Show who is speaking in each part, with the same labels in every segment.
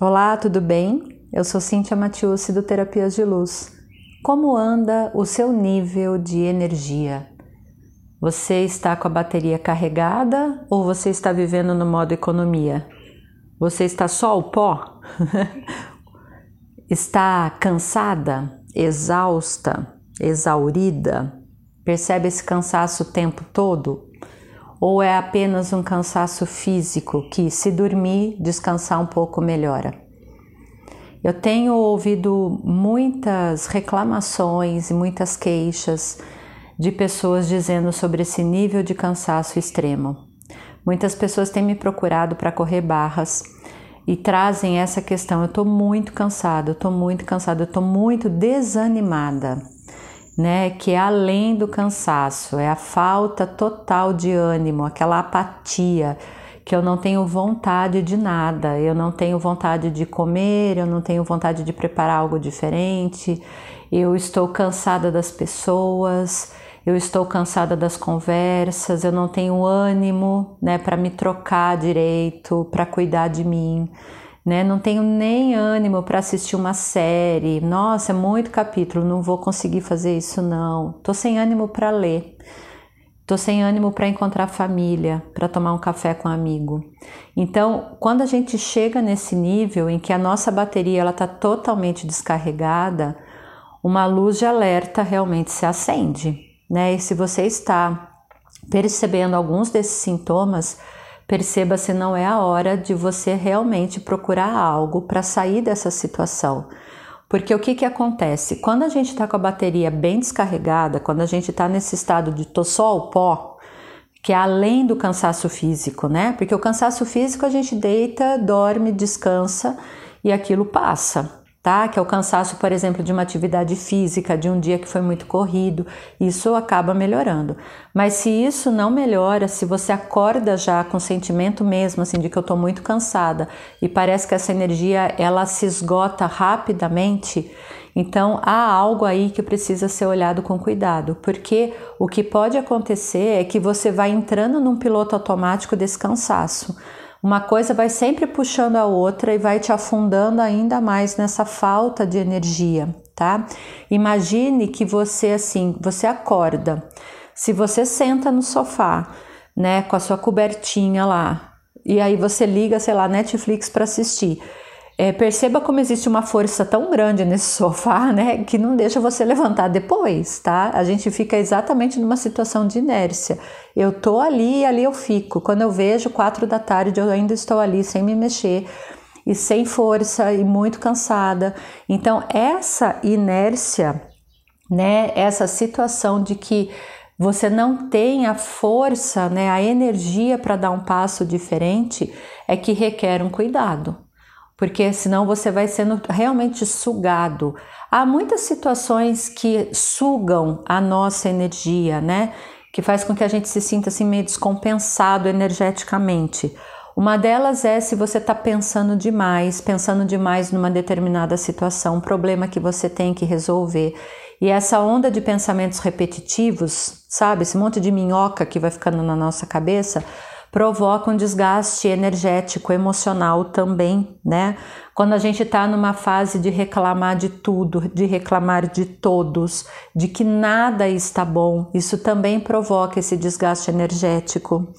Speaker 1: Olá, tudo bem? Eu sou Cíntia Matiusi do Terapias de Luz. Como anda o seu nível de energia? Você está com a bateria carregada ou você está vivendo no modo economia? Você está só ao pó? está cansada, exausta, exaurida? Percebe esse cansaço o tempo todo? Ou é apenas um cansaço físico que, se dormir, descansar um pouco, melhora? Eu tenho ouvido muitas reclamações e muitas queixas de pessoas dizendo sobre esse nível de cansaço extremo. Muitas pessoas têm me procurado para correr barras e trazem essa questão: eu estou muito cansada, eu estou muito cansada, eu estou muito desanimada né, que é além do cansaço, é a falta total de ânimo, aquela apatia, que eu não tenho vontade de nada, eu não tenho vontade de comer, eu não tenho vontade de preparar algo diferente, eu estou cansada das pessoas, eu estou cansada das conversas, eu não tenho ânimo, né, para me trocar direito, para cuidar de mim né? Não tenho nem ânimo para assistir uma série. Nossa, é muito capítulo, não vou conseguir fazer isso não. Tô sem ânimo para ler. Tô sem ânimo para encontrar família, para tomar um café com um amigo. Então, quando a gente chega nesse nível em que a nossa bateria ela tá totalmente descarregada, uma luz de alerta realmente se acende, né? E se você está percebendo alguns desses sintomas, Perceba se não é a hora de você realmente procurar algo para sair dessa situação. Porque o que, que acontece? Quando a gente está com a bateria bem descarregada, quando a gente está nesse estado de tô só ao pó, que é além do cansaço físico, né? Porque o cansaço físico a gente deita, dorme, descansa e aquilo passa tá? Que é o cansaço, por exemplo, de uma atividade física, de um dia que foi muito corrido, isso acaba melhorando. Mas se isso não melhora, se você acorda já com o sentimento mesmo assim de que eu tô muito cansada e parece que essa energia ela se esgota rapidamente, então há algo aí que precisa ser olhado com cuidado, porque o que pode acontecer é que você vai entrando num piloto automático desse cansaço. Uma coisa vai sempre puxando a outra e vai te afundando ainda mais nessa falta de energia, tá? Imagine que você assim, você acorda. Se você senta no sofá, né, com a sua cobertinha lá, e aí você liga, sei lá, Netflix para assistir. É, perceba como existe uma força tão grande nesse sofá, né, que não deixa você levantar depois, tá? A gente fica exatamente numa situação de inércia. Eu tô ali e ali eu fico. Quando eu vejo quatro da tarde, eu ainda estou ali sem me mexer e sem força e muito cansada. Então, essa inércia, né, essa situação de que você não tem a força, né, a energia para dar um passo diferente, é que requer um cuidado porque senão você vai sendo realmente sugado. Há muitas situações que sugam a nossa energia, né? Que faz com que a gente se sinta assim meio descompensado energeticamente. Uma delas é se você está pensando demais, pensando demais numa determinada situação, um problema que você tem que resolver. E essa onda de pensamentos repetitivos, sabe? Esse monte de minhoca que vai ficando na nossa cabeça, provoca um desgaste energético, emocional também, né? Quando a gente está numa fase de reclamar de tudo, de reclamar de todos, de que nada está bom, isso também provoca esse desgaste energético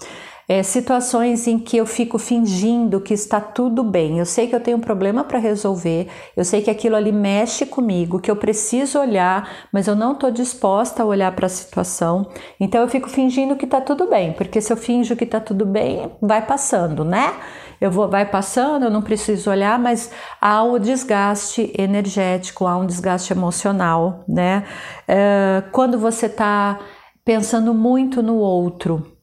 Speaker 1: é, situações em que eu fico fingindo que está tudo bem. Eu sei que eu tenho um problema para resolver, eu sei que aquilo ali mexe comigo, que eu preciso olhar, mas eu não estou disposta a olhar para a situação. Então eu fico fingindo que está tudo bem, porque se eu finjo que está tudo bem, vai passando, né? Eu vou, vai passando, eu não preciso olhar, mas há o desgaste energético, há um desgaste emocional, né? É, quando você está pensando muito no outro,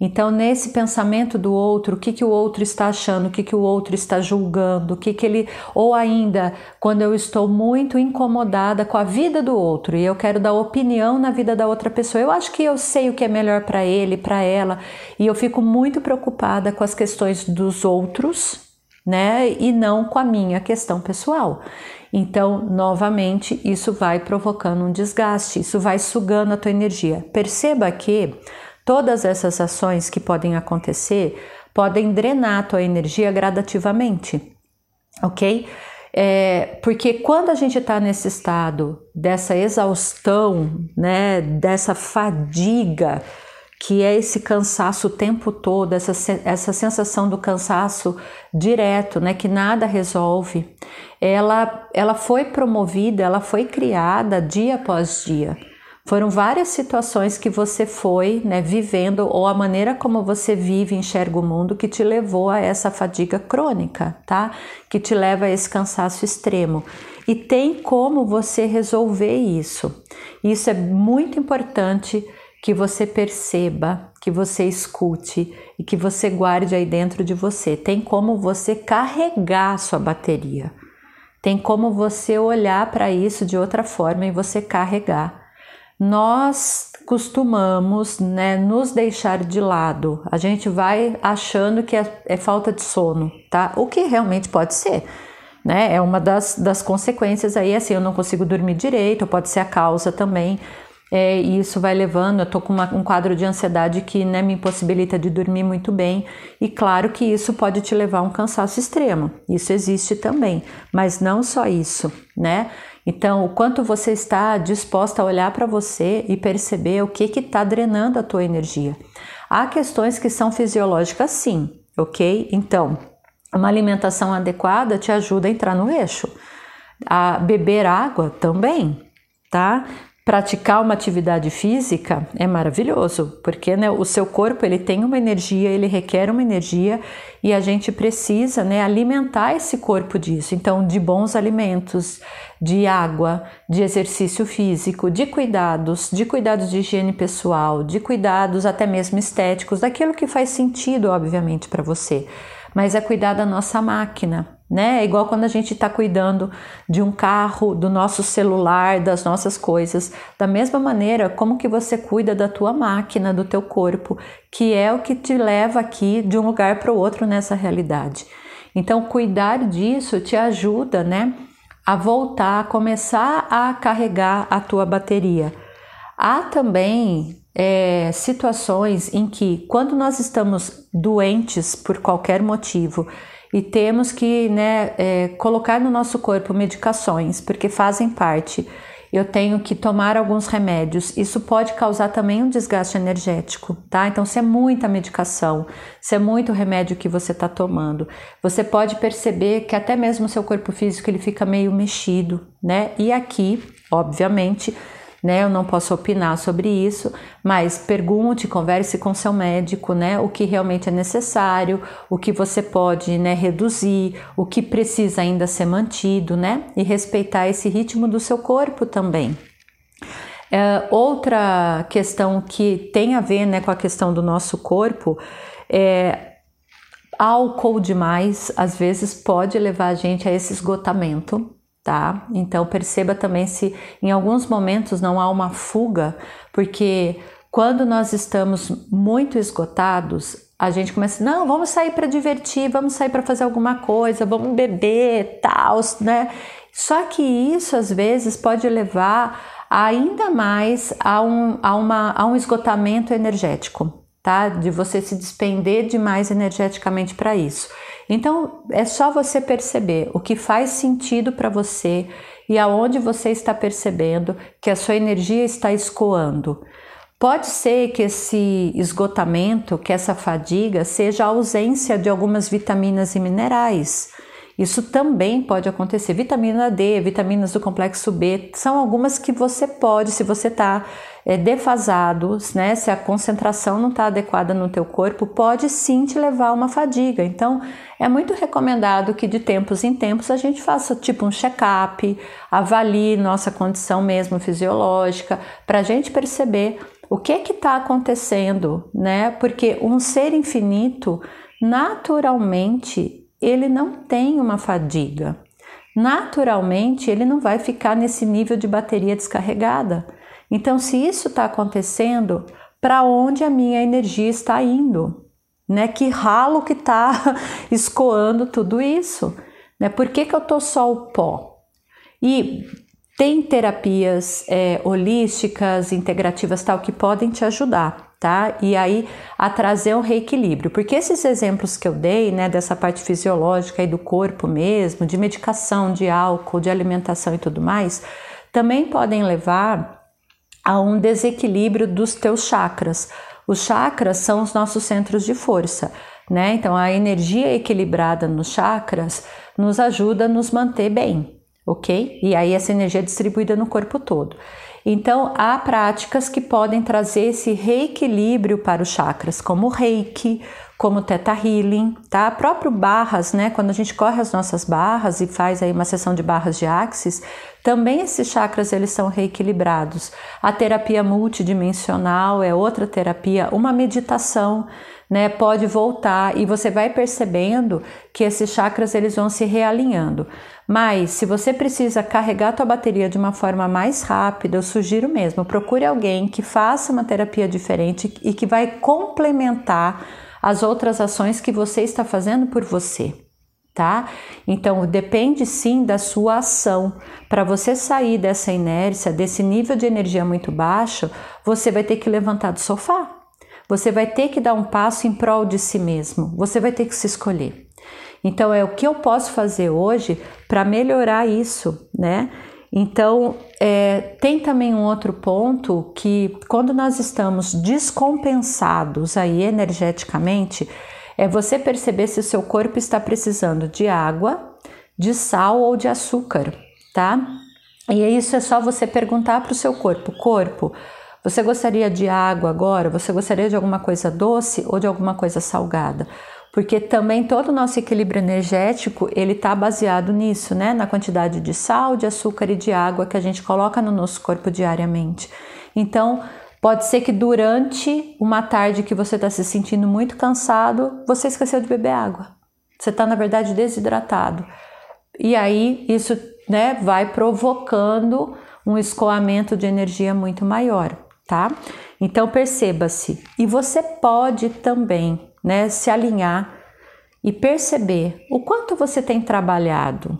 Speaker 1: então, nesse pensamento do outro, o que, que o outro está achando, o que, que o outro está julgando, o que, que ele. Ou ainda, quando eu estou muito incomodada com a vida do outro e eu quero dar opinião na vida da outra pessoa, eu acho que eu sei o que é melhor para ele, para ela, e eu fico muito preocupada com as questões dos outros, né? E não com a minha questão pessoal. Então, novamente, isso vai provocando um desgaste, isso vai sugando a tua energia. Perceba que Todas essas ações que podem acontecer podem drenar a tua energia gradativamente. ok? É, porque quando a gente está nesse estado dessa exaustão, né, dessa fadiga, que é esse cansaço o tempo todo, essa, essa sensação do cansaço direto, né, que nada resolve, ela, ela foi promovida, ela foi criada dia após dia. Foram várias situações que você foi né, vivendo ou a maneira como você vive e enxerga o mundo que te levou a essa fadiga crônica, tá? Que te leva a esse cansaço extremo. E tem como você resolver isso. Isso é muito importante que você perceba, que você escute e que você guarde aí dentro de você. Tem como você carregar a sua bateria. Tem como você olhar para isso de outra forma e você carregar. Nós costumamos né, nos deixar de lado. A gente vai achando que é, é falta de sono, tá? O que realmente pode ser. Né? É uma das, das consequências aí, assim, eu não consigo dormir direito, pode ser a causa também, é, e isso vai levando, eu tô com uma, um quadro de ansiedade que né, me impossibilita de dormir muito bem, e claro que isso pode te levar a um cansaço extremo, isso existe também, mas não só isso, né? Então, o quanto você está disposta a olhar para você e perceber o que está drenando a tua energia. Há questões que são fisiológicas, sim, ok? Então, uma alimentação adequada te ajuda a entrar no eixo. A beber água também, tá? Praticar uma atividade física é maravilhoso, porque né, o seu corpo ele tem uma energia, ele requer uma energia e a gente precisa né, alimentar esse corpo disso. Então, de bons alimentos, de água, de exercício físico, de cuidados, de cuidados de higiene pessoal, de cuidados até mesmo estéticos, daquilo que faz sentido, obviamente, para você. Mas é cuidar da nossa máquina, né? É igual quando a gente está cuidando de um carro, do nosso celular, das nossas coisas. Da mesma maneira, como que você cuida da tua máquina, do teu corpo, que é o que te leva aqui de um lugar para o outro nessa realidade. Então, cuidar disso te ajuda, né? A voltar, a começar a carregar a tua bateria. Há também é, situações em que, quando nós estamos doentes por qualquer motivo, e temos que né, é, colocar no nosso corpo medicações, porque fazem parte. Eu tenho que tomar alguns remédios. Isso pode causar também um desgaste energético, tá? Então, se é muita medicação, se é muito remédio que você está tomando, você pode perceber que até mesmo o seu corpo físico ele fica meio mexido, né? E aqui, obviamente, né? Eu não posso opinar sobre isso, mas pergunte, converse com seu médico, né? O que realmente é necessário, o que você pode, né, reduzir, o que precisa ainda ser mantido, né? E respeitar esse ritmo do seu corpo também. É, outra questão que tem a ver né, com a questão do nosso corpo é álcool demais, às vezes pode levar a gente a esse esgotamento, tá? Então perceba também se em alguns momentos não há uma fuga, porque quando nós estamos muito esgotados, a gente começa, não, vamos sair para divertir, vamos sair para fazer alguma coisa, vamos beber, tal, né? Só que isso às vezes pode levar ainda mais a um, a uma, a um esgotamento energético, tá? De você se despender demais energeticamente para isso. Então é só você perceber o que faz sentido para você e aonde você está percebendo que a sua energia está escoando. Pode ser que esse esgotamento, que essa fadiga, seja a ausência de algumas vitaminas e minerais. Isso também pode acontecer. Vitamina D, vitaminas do complexo B, são algumas que você pode, se você está é, defasado, né, se a concentração não está adequada no teu corpo, pode sim te levar a uma fadiga. Então, é muito recomendado que de tempos em tempos a gente faça tipo um check-up, avalie nossa condição mesmo fisiológica, para a gente perceber o que está acontecendo, né? Porque um ser infinito, naturalmente, ele não tem uma fadiga. Naturalmente, ele não vai ficar nesse nível de bateria descarregada. Então, se isso está acontecendo, para onde a minha energia está indo? Né? Que ralo que está escoando tudo isso? Né? Por que, que eu estou só o pó? E tem terapias é, holísticas, integrativas tal que podem te ajudar. Tá? E aí a trazer o reequilíbrio, porque esses exemplos que eu dei, né, dessa parte fisiológica e do corpo mesmo, de medicação, de álcool, de alimentação e tudo mais, também podem levar a um desequilíbrio dos teus chakras. Os chakras são os nossos centros de força, né? Então a energia equilibrada nos chakras nos ajuda a nos manter bem, ok? E aí essa energia é distribuída no corpo todo. Então, há práticas que podem trazer esse reequilíbrio para os chakras, como o reiki, como o Theta Healing, tá? Próprio barras, né? Quando a gente corre as nossas barras e faz aí uma sessão de barras de axis, também esses chakras eles são reequilibrados. A terapia multidimensional é outra terapia, uma meditação, né? Pode voltar e você vai percebendo que esses chakras eles vão se realinhando. Mas se você precisa carregar a tua bateria de uma forma mais rápida, sugiro mesmo, procure alguém que faça uma terapia diferente e que vai complementar as outras ações que você está fazendo por você. Tá? Então depende sim da sua ação. Para você sair dessa inércia, desse nível de energia muito baixo, você vai ter que levantar do sofá. Você vai ter que dar um passo em prol de si mesmo. Você vai ter que se escolher. Então, é o que eu posso fazer hoje para melhorar isso, né? Então, é, tem também um outro ponto que, quando nós estamos descompensados aí energeticamente, é você perceber se o seu corpo está precisando de água, de sal ou de açúcar, tá? E isso é só você perguntar para o seu corpo: corpo, você gostaria de água agora? Você gostaria de alguma coisa doce ou de alguma coisa salgada? Porque também todo o nosso equilíbrio energético ele está baseado nisso, né? Na quantidade de sal, de açúcar e de água que a gente coloca no nosso corpo diariamente. Então, pode ser que durante uma tarde que você está se sentindo muito cansado, você esqueceu de beber água. Você está, na verdade, desidratado. E aí, isso né, vai provocando um escoamento de energia muito maior, tá? Então, perceba-se. E você pode também né, se alinhar e perceber o quanto você tem trabalhado,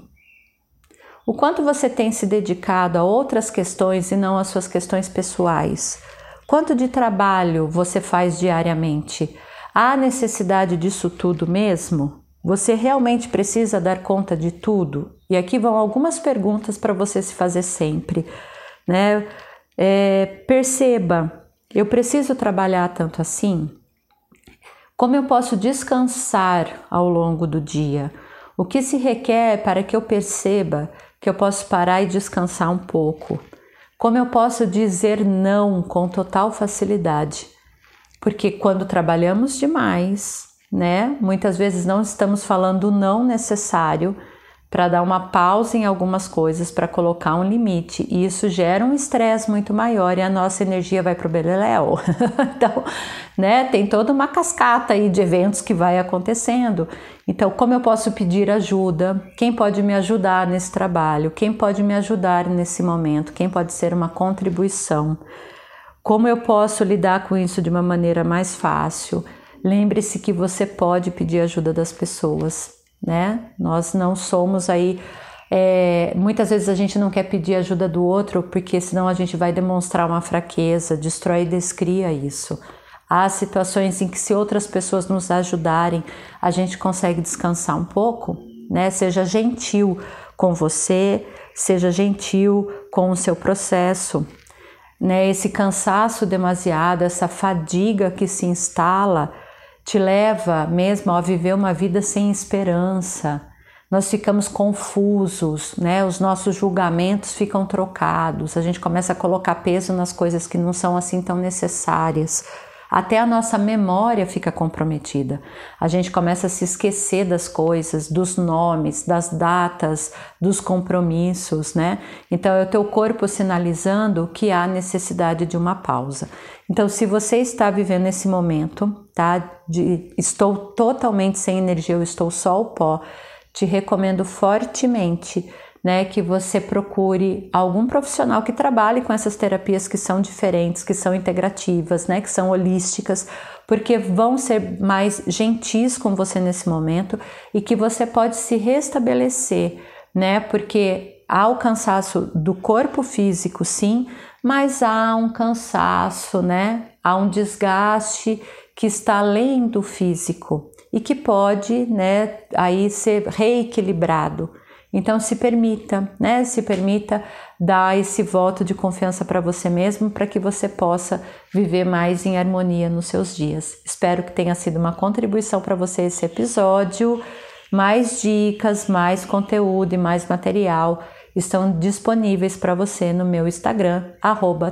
Speaker 1: o quanto você tem se dedicado a outras questões e não às suas questões pessoais. Quanto de trabalho você faz diariamente? Há necessidade disso tudo mesmo? Você realmente precisa dar conta de tudo? E aqui vão algumas perguntas para você se fazer sempre, né? É, perceba, eu preciso trabalhar tanto assim? Como eu posso descansar ao longo do dia? O que se requer para que eu perceba que eu posso parar e descansar um pouco? Como eu posso dizer não com total facilidade? Porque quando trabalhamos demais, né, muitas vezes não estamos falando o não necessário para dar uma pausa em algumas coisas, para colocar um limite. E isso gera um estresse muito maior e a nossa energia vai para o beleléu. então, né, tem toda uma cascata aí de eventos que vai acontecendo. Então, como eu posso pedir ajuda? Quem pode me ajudar nesse trabalho? Quem pode me ajudar nesse momento? Quem pode ser uma contribuição? Como eu posso lidar com isso de uma maneira mais fácil? Lembre-se que você pode pedir ajuda das pessoas né? Nós não somos aí. É, muitas vezes a gente não quer pedir ajuda do outro porque senão a gente vai demonstrar uma fraqueza, destrói e descria isso. Há situações em que, se outras pessoas nos ajudarem, a gente consegue descansar um pouco, né? Seja gentil com você, seja gentil com o seu processo, né? Esse cansaço demasiado, essa fadiga que se instala te leva mesmo a viver uma vida sem esperança. Nós ficamos confusos, né? Os nossos julgamentos ficam trocados. A gente começa a colocar peso nas coisas que não são assim tão necessárias. Até a nossa memória fica comprometida. A gente começa a se esquecer das coisas, dos nomes, das datas, dos compromissos, né? Então é o teu corpo sinalizando que há necessidade de uma pausa. Então, se você está vivendo esse momento, tá? De estou totalmente sem energia, eu estou só o pó, te recomendo fortemente, né, que você procure algum profissional que trabalhe com essas terapias que são diferentes, que são integrativas, né, que são holísticas, porque vão ser mais gentis com você nesse momento e que você pode se restabelecer, né? Porque há o cansaço do corpo físico, sim, mas há um cansaço, né? há um desgaste que está além do físico e que pode, né, aí ser reequilibrado. Então se permita, né? Se permita dar esse voto de confiança para você mesmo para que você possa viver mais em harmonia nos seus dias. Espero que tenha sido uma contribuição para você esse episódio. Mais dicas, mais conteúdo e mais material estão disponíveis para você no meu Instagram,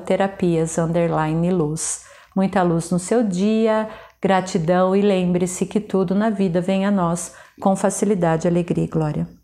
Speaker 1: terapias_luz. Muita luz no seu dia, gratidão e lembre-se que tudo na vida vem a nós com facilidade, alegria e glória.